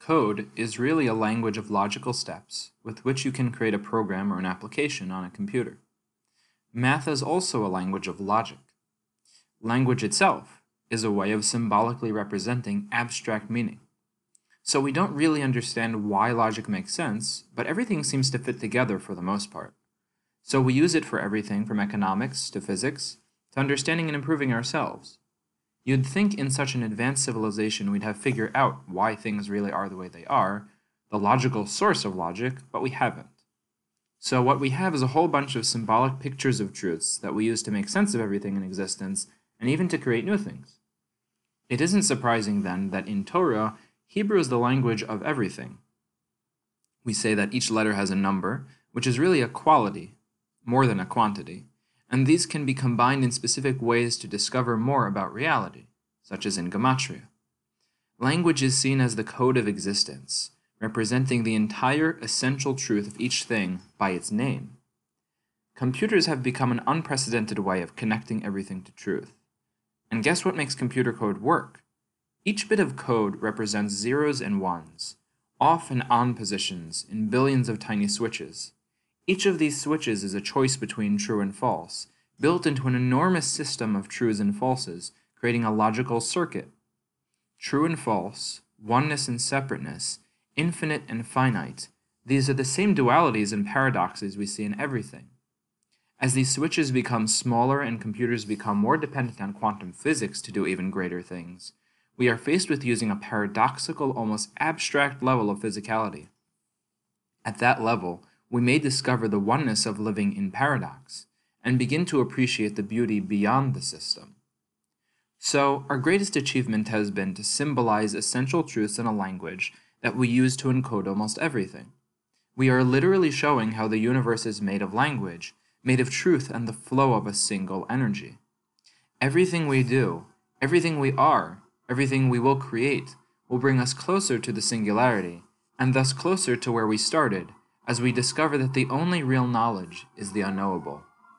Code is really a language of logical steps with which you can create a program or an application on a computer. Math is also a language of logic. Language itself is a way of symbolically representing abstract meaning. So we don't really understand why logic makes sense, but everything seems to fit together for the most part. So we use it for everything from economics to physics to understanding and improving ourselves. You'd think in such an advanced civilization we'd have figured out why things really are the way they are, the logical source of logic, but we haven't. So what we have is a whole bunch of symbolic pictures of truths that we use to make sense of everything in existence, and even to create new things. It isn't surprising then that in Torah, Hebrew is the language of everything. We say that each letter has a number, which is really a quality, more than a quantity and these can be combined in specific ways to discover more about reality, such as in Gematria. Language is seen as the code of existence, representing the entire essential truth of each thing by its name. Computers have become an unprecedented way of connecting everything to truth. And guess what makes computer code work? Each bit of code represents zeros and ones, off and on positions in billions of tiny switches, each of these switches is a choice between true and false, built into an enormous system of trues and falses, creating a logical circuit. True and false, oneness and separateness, infinite and finite, these are the same dualities and paradoxes we see in everything. As these switches become smaller and computers become more dependent on quantum physics to do even greater things, we are faced with using a paradoxical, almost abstract level of physicality. At that level, we may discover the oneness of living in paradox and begin to appreciate the beauty beyond the system. So, our greatest achievement has been to symbolize essential truths in a language that we use to encode almost everything. We are literally showing how the universe is made of language, made of truth and the flow of a single energy. Everything we do, everything we are, everything we will create, will bring us closer to the singularity, and thus closer to where we started, as we discover that the only real knowledge is the unknowable.